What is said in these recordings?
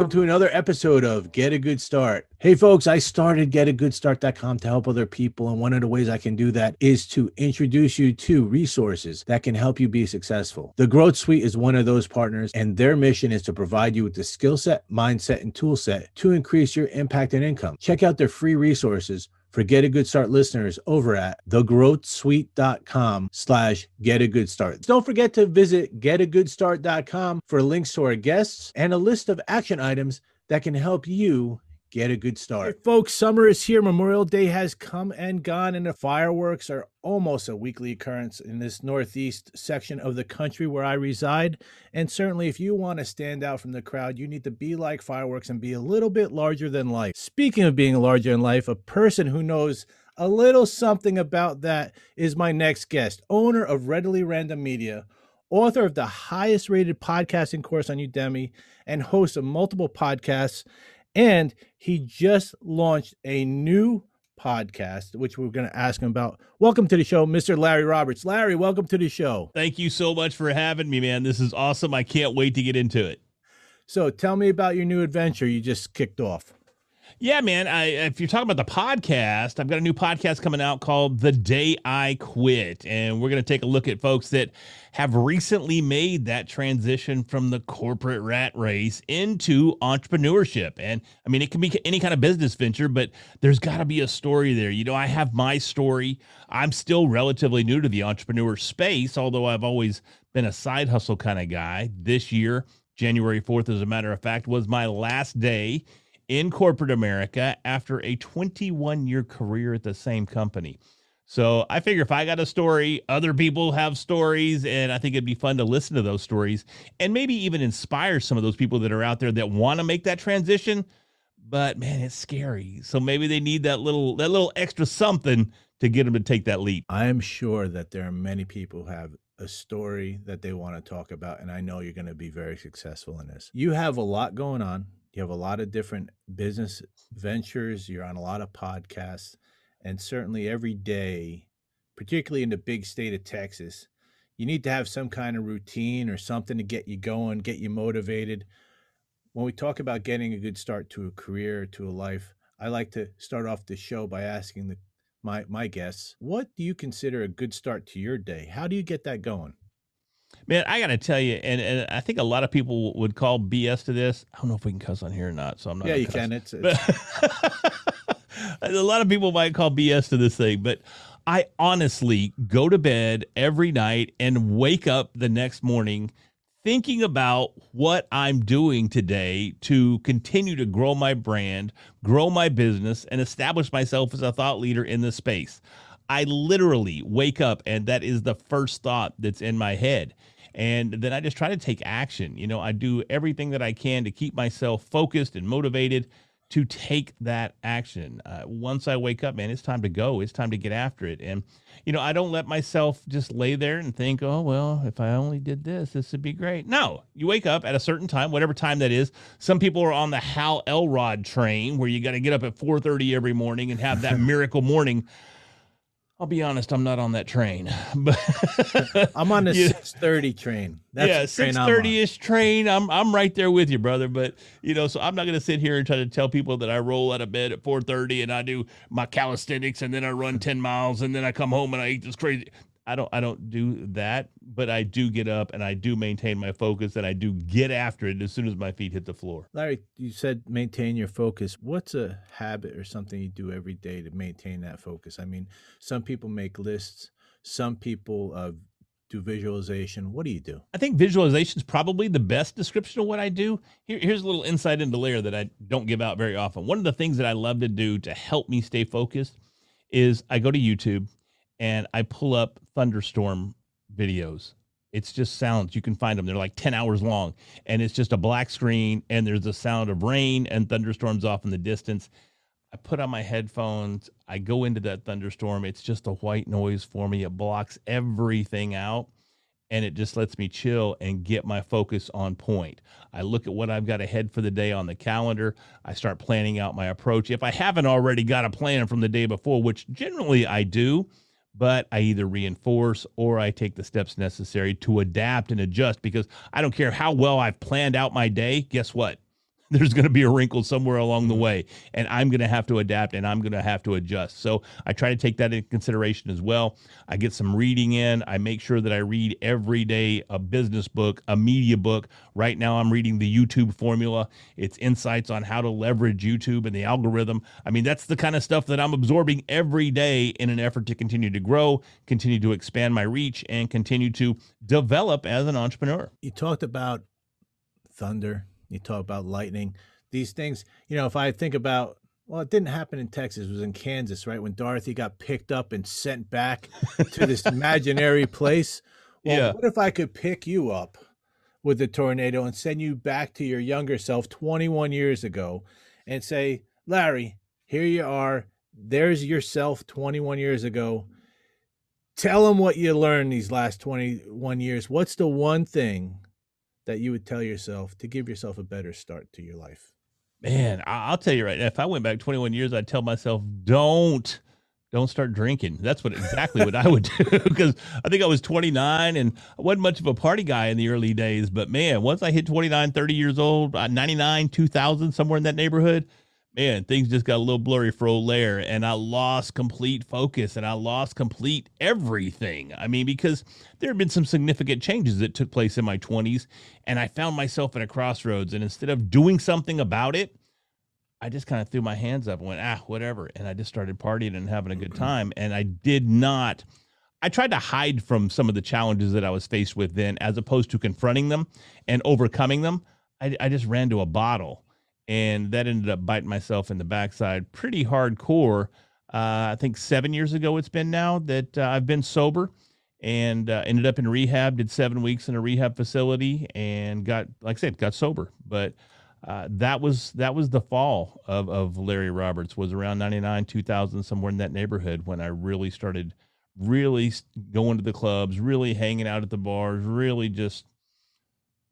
welcome to another episode of Get a Good Start. Hey, folks, I started getagoodstart.com to help other people. And one of the ways I can do that is to introduce you to resources that can help you be successful. The Growth Suite is one of those partners, and their mission is to provide you with the skill set, mindset, and tool set to increase your impact and income. Check out their free resources for Get a Good Start listeners over at thegrowthsuite.com slash get a good start. Don't forget to visit getagoodstart.com for links to our guests and a list of action items that can help you get a good start. Folks, summer is here. Memorial Day has come and gone, and the fireworks are almost a weekly occurrence in this northeast section of the country where I reside. And certainly, if you want to stand out from the crowd, you need to be like fireworks and be a little bit larger than life. Speaking of being larger than life, a person who knows a little something about that is my next guest, owner of Readily Random Media author of the highest rated podcasting course on Udemy, and host of multiple podcasts and he just launched a new podcast, which we're going to ask him about. Welcome to the show, Mr. Larry Roberts. Larry, welcome to the show. Thank you so much for having me, man. This is awesome. I can't wait to get into it. So tell me about your new adventure you just kicked off. Yeah, man. I, if you're talking about the podcast, I've got a new podcast coming out called The Day I Quit. And we're going to take a look at folks that have recently made that transition from the corporate rat race into entrepreneurship. And I mean, it can be any kind of business venture, but there's got to be a story there. You know, I have my story. I'm still relatively new to the entrepreneur space, although I've always been a side hustle kind of guy. This year, January 4th, as a matter of fact, was my last day in corporate America after a 21 year career at the same company. So I figure if I got a story, other people have stories, and I think it'd be fun to listen to those stories and maybe even inspire some of those people that are out there that want to make that transition. But man, it's scary. So maybe they need that little that little extra something to get them to take that leap. I am sure that there are many people who have a story that they want to talk about, and I know you're going to be very successful in this. You have a lot going on. You have a lot of different business ventures. You're on a lot of podcasts. And certainly every day, particularly in the big state of Texas, you need to have some kind of routine or something to get you going, get you motivated. When we talk about getting a good start to a career, to a life, I like to start off the show by asking the, my, my guests, what do you consider a good start to your day? How do you get that going? Man, I got to tell you, and, and I think a lot of people would call BS to this. I don't know if we can cuss on here or not, so I'm not. Yeah, you cuss. can. It's, it's... a lot of people might call BS to this thing, but I honestly go to bed every night and wake up the next morning thinking about what I'm doing today to continue to grow my brand, grow my business, and establish myself as a thought leader in this space. I literally wake up and that is the first thought that's in my head. And then I just try to take action. You know, I do everything that I can to keep myself focused and motivated to take that action. Uh, once I wake up, man, it's time to go. It's time to get after it. And, you know, I don't let myself just lay there and think, oh, well, if I only did this, this would be great. No, you wake up at a certain time, whatever time that is. Some people are on the Hal Elrod train where you got to get up at 4.30 every morning and have that miracle morning. I'll be honest, I'm not on that train, but I'm on the yeah. 6:30 train. That's yeah, 6:30 ish train. I'm I'm right there with you, brother. But you know, so I'm not going to sit here and try to tell people that I roll out of bed at 4:30 and I do my calisthenics and then I run 10 miles and then I come home and I eat this crazy. I don't I don't do that, but I do get up and I do maintain my focus and I do get after it as soon as my feet hit the floor. Larry, you said maintain your focus. What's a habit or something you do every day to maintain that focus? I mean, some people make lists, some people uh, do visualization. What do you do? I think visualization is probably the best description of what I do. Here, here's a little insight into Larry that I don't give out very often. One of the things that I love to do to help me stay focused is I go to YouTube and I pull up thunderstorm videos. It's just sounds. You can find them. They're like 10 hours long. And it's just a black screen, and there's the sound of rain and thunderstorms off in the distance. I put on my headphones. I go into that thunderstorm. It's just a white noise for me. It blocks everything out and it just lets me chill and get my focus on point. I look at what I've got ahead for the day on the calendar. I start planning out my approach. If I haven't already got a plan from the day before, which generally I do, but I either reinforce or I take the steps necessary to adapt and adjust because I don't care how well I've planned out my day. Guess what? there's going to be a wrinkle somewhere along the mm-hmm. way, and I'm going to have to adapt and I'm going to have to adjust. So I try to take that into consideration as well. I get some reading in. I make sure that I read every day a business book, a media book. Right now, I'm reading the YouTube formula. It's insights on how to leverage YouTube and the algorithm. I mean, that's the kind of stuff that I'm absorbing every day in an effort to continue to grow, continue to expand my reach, and continue to develop as an entrepreneur. You talked about thunder you talk about lightning. These things, you know, if I think about, well, it didn't happen in Texas. It was in Kansas, right? When Dorothy got picked up and sent back to this imaginary place. Well, yeah. what if I could pick you up with the tornado and send you back to your younger self 21 years ago and say, Larry, here you are. There's yourself 21 years ago. Tell them what you learned these last 21 years. What's the one thing that you would tell yourself to give yourself a better start to your life? Man, I'll tell you right now, if I went back 21 years, I'd tell myself, don't don't start drinking. That's what exactly what I would do because I think I was 29 and I wasn't much of a party guy in the early days. But man, once I hit 29, 30 years old, uh, 99, 2000, somewhere in that neighborhood, man, things just got a little blurry for old Lair, and I lost complete focus and I lost complete everything. I mean, because there have been some significant changes that took place in my 20s, and I found myself at a crossroads. And instead of doing something about it, I just kind of threw my hands up and went, ah, whatever. And I just started partying and having a good time. And I did not. I tried to hide from some of the challenges that I was faced with then, as opposed to confronting them and overcoming them. I, I just ran to a bottle and that ended up biting myself in the backside pretty hardcore. Uh, I think seven years ago it's been now that uh, I've been sober and uh, ended up in rehab. Did seven weeks in a rehab facility and got, like I said, got sober. But uh, that was that was the fall of of Larry Roberts. Was around ninety nine, two thousand, somewhere in that neighborhood when I really started really going to the clubs, really hanging out at the bars, really just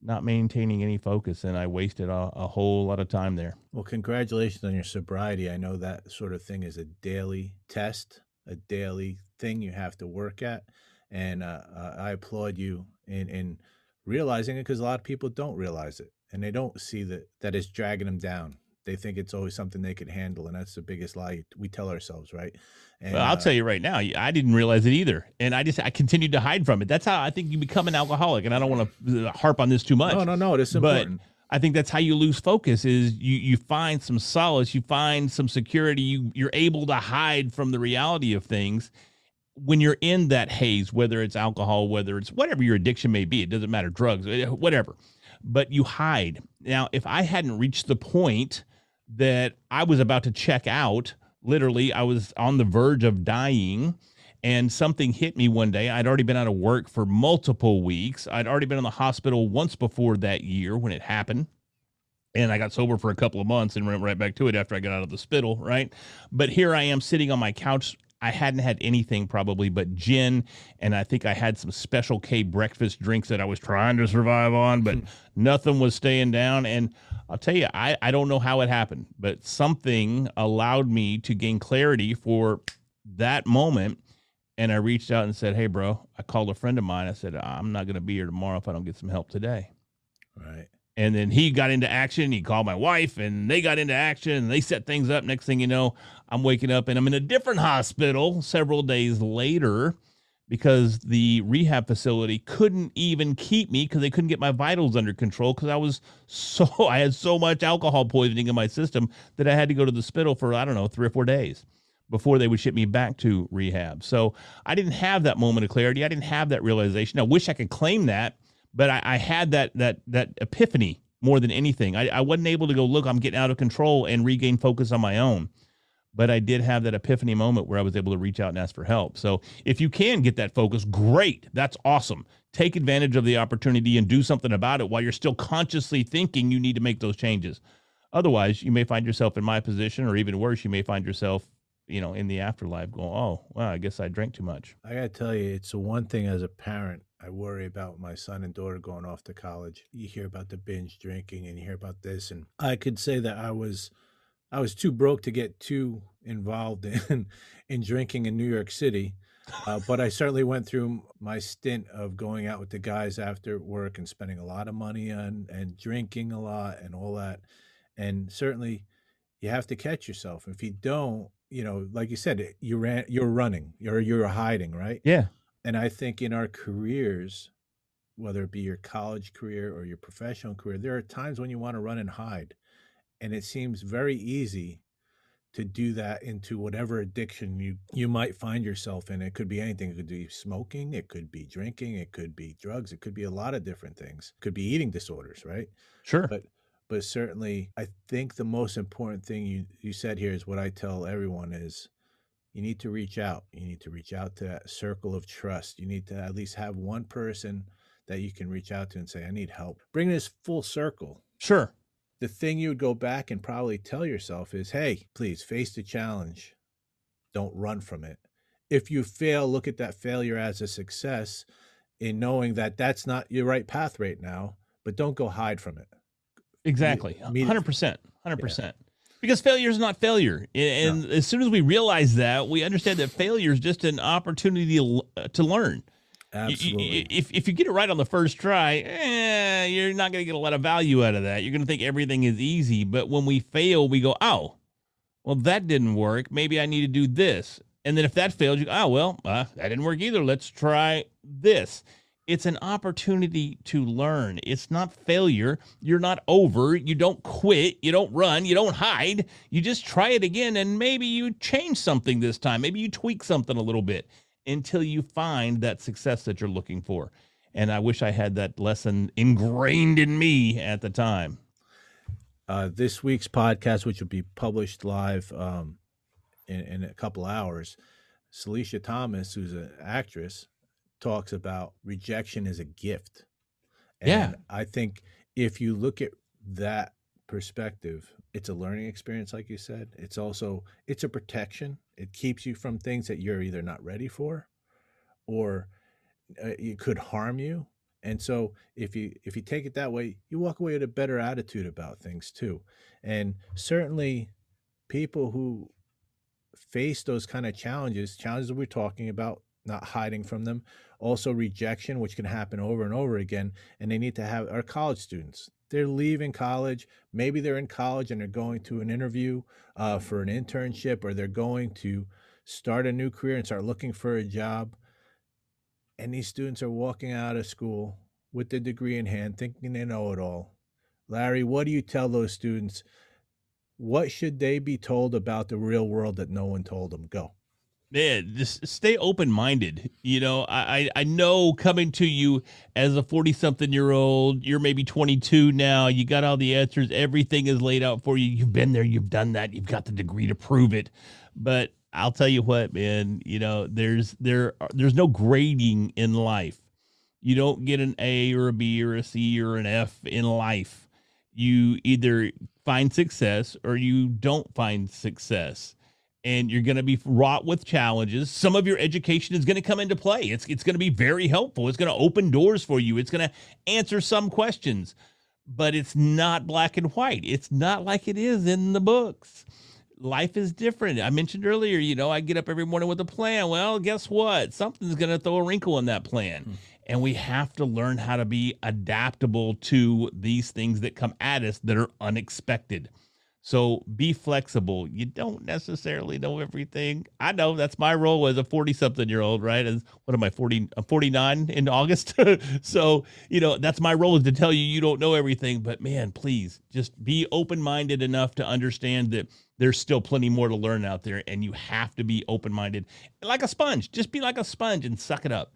not maintaining any focus and I wasted a, a, whole lot of time there. Well, congratulations on your sobriety. I know that sort of thing is a daily test, a daily thing you have to work at. And uh, uh, I applaud you in, in realizing it because a lot of people don't realize it and they don't see that that is dragging them down. They think it's always something they can handle. And that's the biggest lie we tell ourselves, right? And, well, I'll uh, tell you right now, I didn't realize it either, and I just I continued to hide from it. That's how I think you become an alcoholic, and I don't want to uh, harp on this too much. No, no, no, it's important. But I think that's how you lose focus. Is you you find some solace, you find some security, you you're able to hide from the reality of things when you're in that haze, whether it's alcohol, whether it's whatever your addiction may be, it doesn't matter, drugs, eh, whatever. But you hide. Now, if I hadn't reached the point that I was about to check out literally, I was on the verge of dying and something hit me one day. I'd already been out of work for multiple weeks. I'd already been in the hospital once before that year when it happened. And I got sober for a couple of months and went right back to it after I got out of the spittle, right? But here I am sitting on my couch. I hadn't had anything probably but gin. And I think I had some special K breakfast drinks that I was trying to survive on, but hmm. nothing was staying down. And I'll tell you, I, I don't know how it happened, but something allowed me to gain clarity for that moment. And I reached out and said, Hey, bro, I called a friend of mine. I said, I'm not going to be here tomorrow if I don't get some help today. Right. And then he got into action. He called my wife and they got into action and they set things up. Next thing you know, I'm waking up and I'm in a different hospital several days later because the rehab facility couldn't even keep me because they couldn't get my vitals under control because I was so I had so much alcohol poisoning in my system that I had to go to the hospital for I don't know three or four days before they would ship me back to rehab. So I didn't have that moment of clarity. I didn't have that realization. I wish I could claim that, but I, I had that that that epiphany more than anything. I, I wasn't able to go look. I'm getting out of control and regain focus on my own but I did have that epiphany moment where I was able to reach out and ask for help. So if you can get that focus, great. That's awesome. Take advantage of the opportunity and do something about it while you're still consciously thinking you need to make those changes. Otherwise, you may find yourself in my position, or even worse, you may find yourself, you know, in the afterlife going, oh, well, I guess I drank too much. I got to tell you, it's the one thing as a parent I worry about my son and daughter going off to college. You hear about the binge drinking and you hear about this. And I could say that I was I was too broke to get too involved in in drinking in New York City. Uh, but I certainly went through my stint of going out with the guys after work and spending a lot of money on and drinking a lot and all that. And certainly you have to catch yourself. If you don't, you know, like you said, you ran, you're running, you're you're hiding, right? Yeah. And I think in our careers, whether it be your college career or your professional career, there are times when you want to run and hide. And it seems very easy to do that into whatever addiction you you might find yourself in. It could be anything. It could be smoking, it could be drinking, it could be drugs, it could be a lot of different things. It could be eating disorders, right? Sure. But but certainly I think the most important thing you you said here is what I tell everyone is you need to reach out. You need to reach out to that circle of trust. You need to at least have one person that you can reach out to and say, I need help. Bring this full circle. Sure. The thing you would go back and probably tell yourself is, hey, please face the challenge. Don't run from it. If you fail, look at that failure as a success in knowing that that's not your right path right now, but don't go hide from it. Exactly. 100%. 100%. Yeah. Because failure is not failure. And no. as soon as we realize that, we understand that failure is just an opportunity to learn. Absolutely. If, if you get it right on the first try, eh, you're not going to get a lot of value out of that. You're going to think everything is easy. But when we fail, we go, oh, well, that didn't work. Maybe I need to do this. And then if that failed, you go, oh, well, uh, that didn't work either. Let's try this. It's an opportunity to learn. It's not failure. You're not over. You don't quit. You don't run. You don't hide. You just try it again and maybe you change something this time. Maybe you tweak something a little bit until you find that success that you're looking for. And I wish I had that lesson ingrained in me at the time. Uh, this week's podcast, which will be published live um, in, in, a couple hours, Celicia Thomas, who's an actress, talks about rejection is a gift. And yeah. I think if you look at that perspective, it's a learning experience, like you said. It's also it's a protection it keeps you from things that you're either not ready for or uh, it could harm you. And so if you if you take it that way, you walk away with a better attitude about things too. And certainly people who face those kind of challenges, challenges we're talking about, not hiding from them, also rejection, which can happen over and over again, and they need to have our college students they're leaving college. Maybe they're in college and they're going to an interview uh, for an internship or they're going to start a new career and start looking for a job. And these students are walking out of school with the degree in hand, thinking they know it all. Larry, what do you tell those students? What should they be told about the real world that no one told them? Go man, just stay open minded. You know, I I know coming to you as a forty something year old, you're maybe twenty two now. You got all the answers. Everything is laid out for you. You've been there. You've done that. You've got the degree to prove it. But I'll tell you what, man. You know, there's there there's no grading in life. You don't get an A or a B or a C or an F in life. You either find success or you don't find success and you're going to be wrought with challenges. Some of your education is going to come into play. It's it's going to be very helpful. It's going to open doors for you. It's going to answer some questions, but it's not black and white. It's not like it is in the books. Life is different. I mentioned earlier, you know, I get up every morning with a plan. Well, guess what? Something's going to throw a wrinkle in that plan. Hmm. And we have to learn how to be adaptable to these things that come at us that are unexpected. So be flexible. You don't necessarily know everything. I know that's my role as a 40 something year old, right? As what am I 40 I'm 49 in August. so, you know, that's my role is to tell you you don't know everything, but man, please just be open-minded enough to understand that there's still plenty more to learn out there and you have to be open-minded. Like a sponge. Just be like a sponge and suck it up.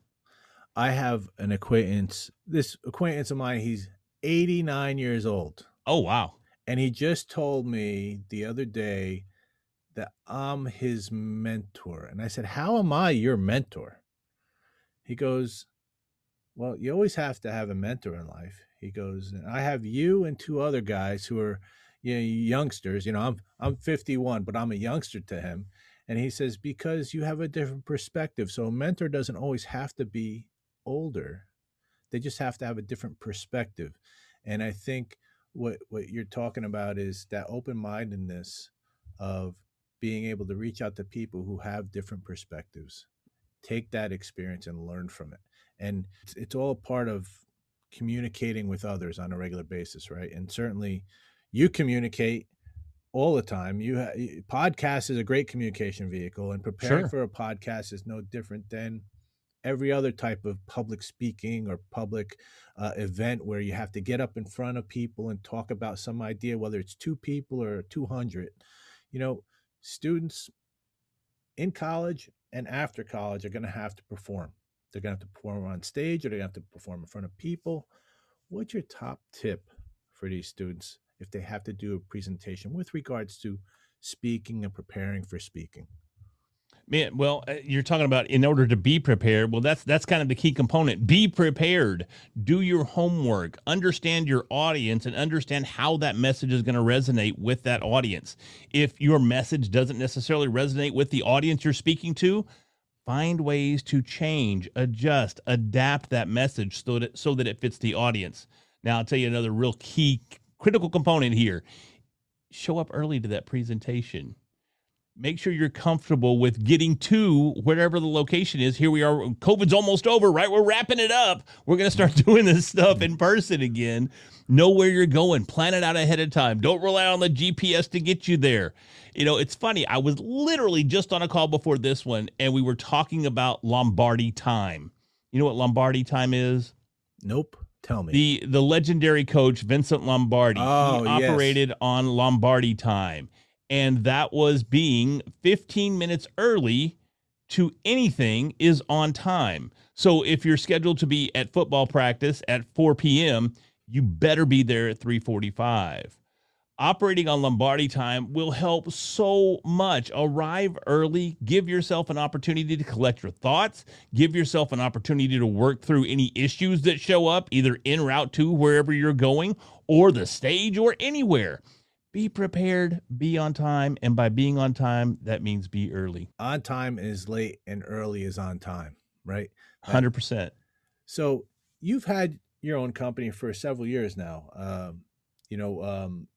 I have an acquaintance, this acquaintance of mine, he's 89 years old. Oh, wow and he just told me the other day that I'm his mentor. And I said, How am I your mentor? He goes, Well, you always have to have a mentor in life. He goes, I have you and two other guys who are you know, youngsters. You know, I'm I'm 51, but I'm a youngster to him. And he says, Because you have a different perspective. So a mentor doesn't always have to be older. They just have to have a different perspective. And I think what what you're talking about is that open-mindedness of being able to reach out to people who have different perspectives take that experience and learn from it and it's, it's all a part of communicating with others on a regular basis right and certainly you communicate all the time. You ha- podcast is a great communication vehicle, and preparing Sure. for a podcast is no different than every other type of public speaking or public uh, event where you have to get up in front of people and talk about some idea, whether it's two people or 200. You know, students in college and after college are going to have to perform. They're going to have to perform on stage or they're going to have to perform in front of people. What's your top tip for these students if they have to do a presentation with regards to speaking and preparing for speaking? Man, well, uh, you're talking about in order to be prepared. Well, that's that's kind of the key component. Be prepared. Do your homework. Understand your audience and understand how that message is going to resonate with that audience. If your message doesn't necessarily resonate with the audience you're speaking to, find ways to change, adjust, adapt that message so that so that it fits the audience. Now, I'll tell you another real key critical component here. Show up early to that presentation make sure you're comfortable with getting to wherever the location is. Here we are. COVID's almost over, right? We're wrapping it up. We're going to start doing this stuff in person again. Know where you're going, plan it out ahead of time. Don't rely on the GPS to get you there. You know, it's funny. I was literally just on a call before this one, and we were talking about Lombardi time. You know what Lombardi time is? Nope. Tell me. The the legendary coach Vincent Lombardi. Oh, he yes. operated on Lombardi time and that was being 15 minutes early to anything is on time. So if you're scheduled to be at football practice at 4 p.m., you better be there at 3:45. Operating on Lombardi time will help so much. Arrive early, give yourself an opportunity to collect your thoughts, give yourself an opportunity to work through any issues that show up either en route to wherever you're going or the stage or anywhere be prepared, be on time, and by being on time, that means be early. on time is late and early is on time, right? Hundred percent. So you've had your own company for several years now. Um, you know, um,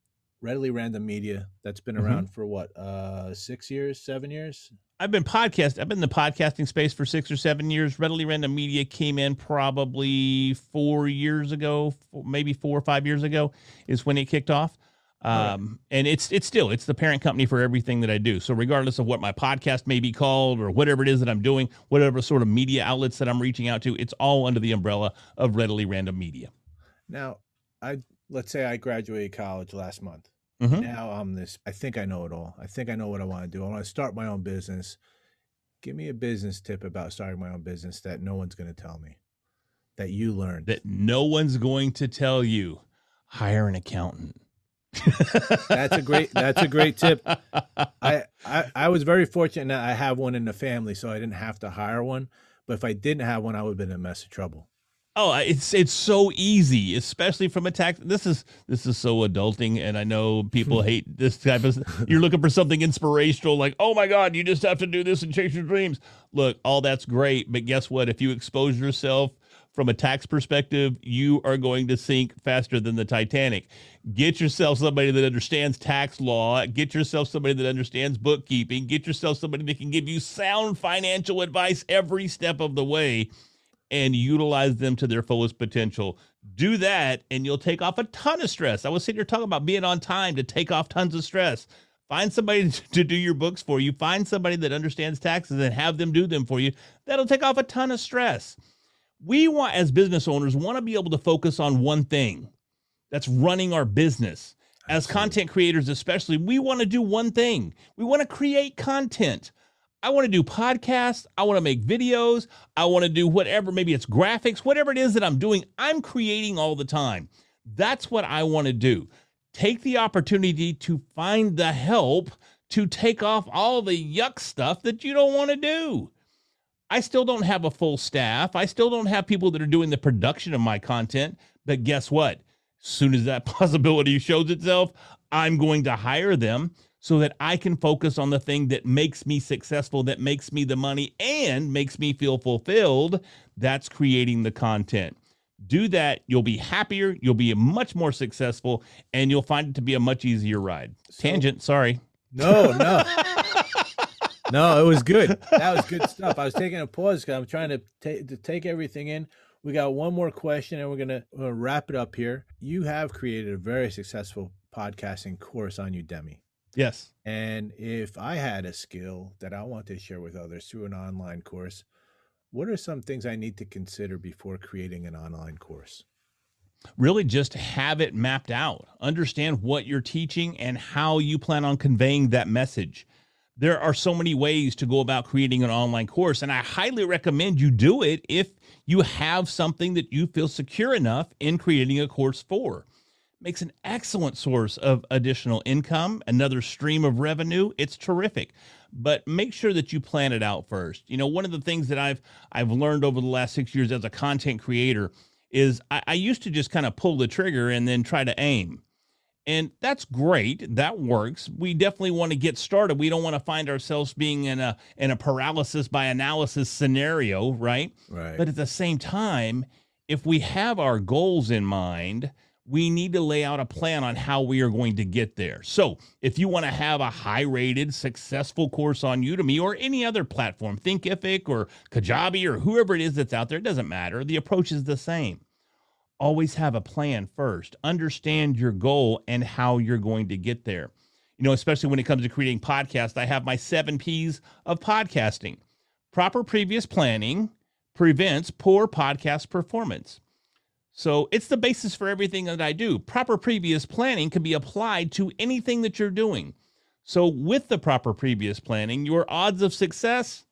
readily random media that's been Mhm. around for what, uh, six years, seven years? I've been podcast. I've been in the podcasting space for six or seven years. Readily Random Media came in probably four years ago, four- maybe four or five years ago, is when it kicked off. Right. Um, and it's it's still it's the parent company for everything that I do. So regardless of what my podcast may be called or whatever it is that I'm doing, whatever sort of media outlets that I'm reaching out to, it's all under the umbrella of Readily Random Media. Now, I let's say I graduated college last month. Mhm. Now I'm this. I think I know it all. I think I know what I want to do. I want to start my own business. Give me a business tip about starting my own business that no one's going to tell me, that you learned. That no one's going to tell you. Hire an accountant. That's a great. That's a great tip. I, I I was very fortunate that I have one in the family, so I didn't have to hire one. But if I didn't have one, I would have been in a mess of trouble. Oh, it's it's so easy, especially from a tax. This is this is so adulting, and I know people hmm. hate this type of. You're looking for something inspirational, like, oh my God, you just have to do this and chase your dreams. Look, all that's great, but guess what? If you expose yourself from a tax perspective, you are going to sink faster than the Titanic. Get yourself somebody that understands tax law. Get yourself somebody that understands bookkeeping. Get yourself somebody that can give you sound financial advice every step of the way and utilize them to their fullest potential. Do that, and you'll take off a ton of stress. I was sitting here talking about being on time to take off tons of stress. Find somebody to do your books for you. Find somebody that understands taxes and have them do them for you. That'll take off a ton of stress. We want, as business owners, want to be able to focus on one thing. That's running our business. As content creators, especially, we want to do one thing. We want to create content. I want to do podcasts. I want to make videos. I want to do whatever, maybe it's graphics, whatever it is that I'm doing, I'm creating all the time. That's what I want to do. Take the opportunity to find the help to take off all the yuck stuff that you don't want to do. I still don't have a full staff. I still don't have people that are doing the production of my content. But guess what? As soon as that possibility shows itself, I'm going to hire them so that I can focus on the thing that makes me successful, that makes me the money, and makes me feel fulfilled. That's creating the content. Do that, you'll be happier, you'll be much more successful, and you'll find it to be a much easier ride. So- Tangent, sorry. No, no, no. It was good. That was good stuff. I was taking a pause because I'm trying to, ta- to take everything in. We got one more question, and we're gonna uh, wrap it up here. You have created a very successful podcasting course on Udemy. Yes. And if I had a skill that I want to share with others through an online course, what are some things I need to consider before creating an online course? Really, just have it mapped out. Understand what you're teaching and how you plan on conveying that message. There are so many ways to go about creating an online course, and I highly recommend you do it if you have something that you feel secure enough in creating a course for makes an excellent source of additional income, another stream of revenue. It's terrific. But make sure that you plan it out first. You know, one of the things that I've I've learned over the last six years as a content creator is I, I used to just kind of pull the trigger and then try to aim. And that's great. That works. We definitely want to get started. We don't want to find ourselves being in a in a paralysis by analysis scenario, right? Right. But at the same time, if we have our goals in mind, we need to lay out a plan on how we are going to get there. So, if you want to have a high rated, successful course on Udemy or any other platform, Thinkific or Kajabi or whoever it is that's out there, it doesn't matter. The approach is the same. Always have a plan first. Understand your goal and how you're going to get there. You know, especially when it comes to creating podcasts, I have my seven P's of podcasting. Proper previous planning prevents poor podcast performance. So it's the basis for everything that I do. Proper previous planning can be applied to anything that you're doing. So with the proper previous planning, your odds of success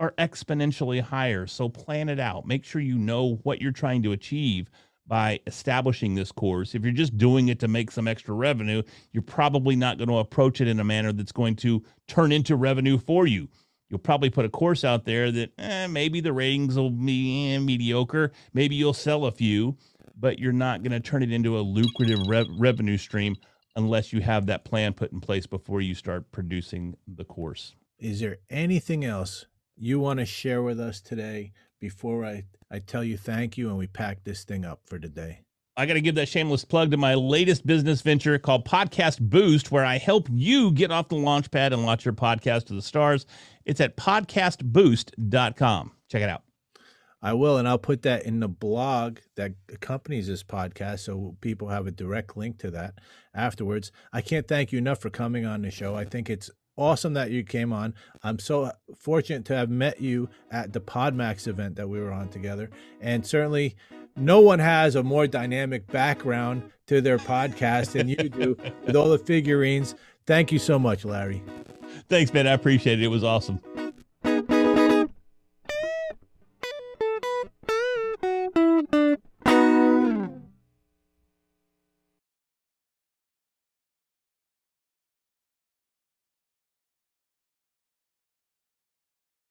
are exponentially higher. So plan it out. Make sure you know what you're trying to achieve by establishing this course. If you're just doing it to make some extra revenue, you're probably not going to approach it in a manner that's going to turn into revenue for you. You'll probably put a course out there that eh, maybe the ratings will be eh, mediocre. Maybe you'll sell a few, but you're not going to turn it into a lucrative revenue stream unless you have that plan put in place before you start producing the course. Is there anything else you want to share with us today before I, I tell you thank you and we pack this thing up for today? I got to give that shameless plug to my latest business venture called Podcast Boost, where I help you get off the launch pad and launch your podcast to the stars. It's at podcastboost.com. Check it out. I will, and I'll put that in the blog that accompanies this podcast so people have a direct link to that afterwards. I can't thank you enough for coming on the show. I think it's awesome that you came on. I'm so fortunate to have met you at the Podmax event that we were on together. And certainly, no one has a more dynamic background to their podcast than you do with all the figurines. Thank you so much, Larry. Thanks, man. I appreciate it. It was awesome.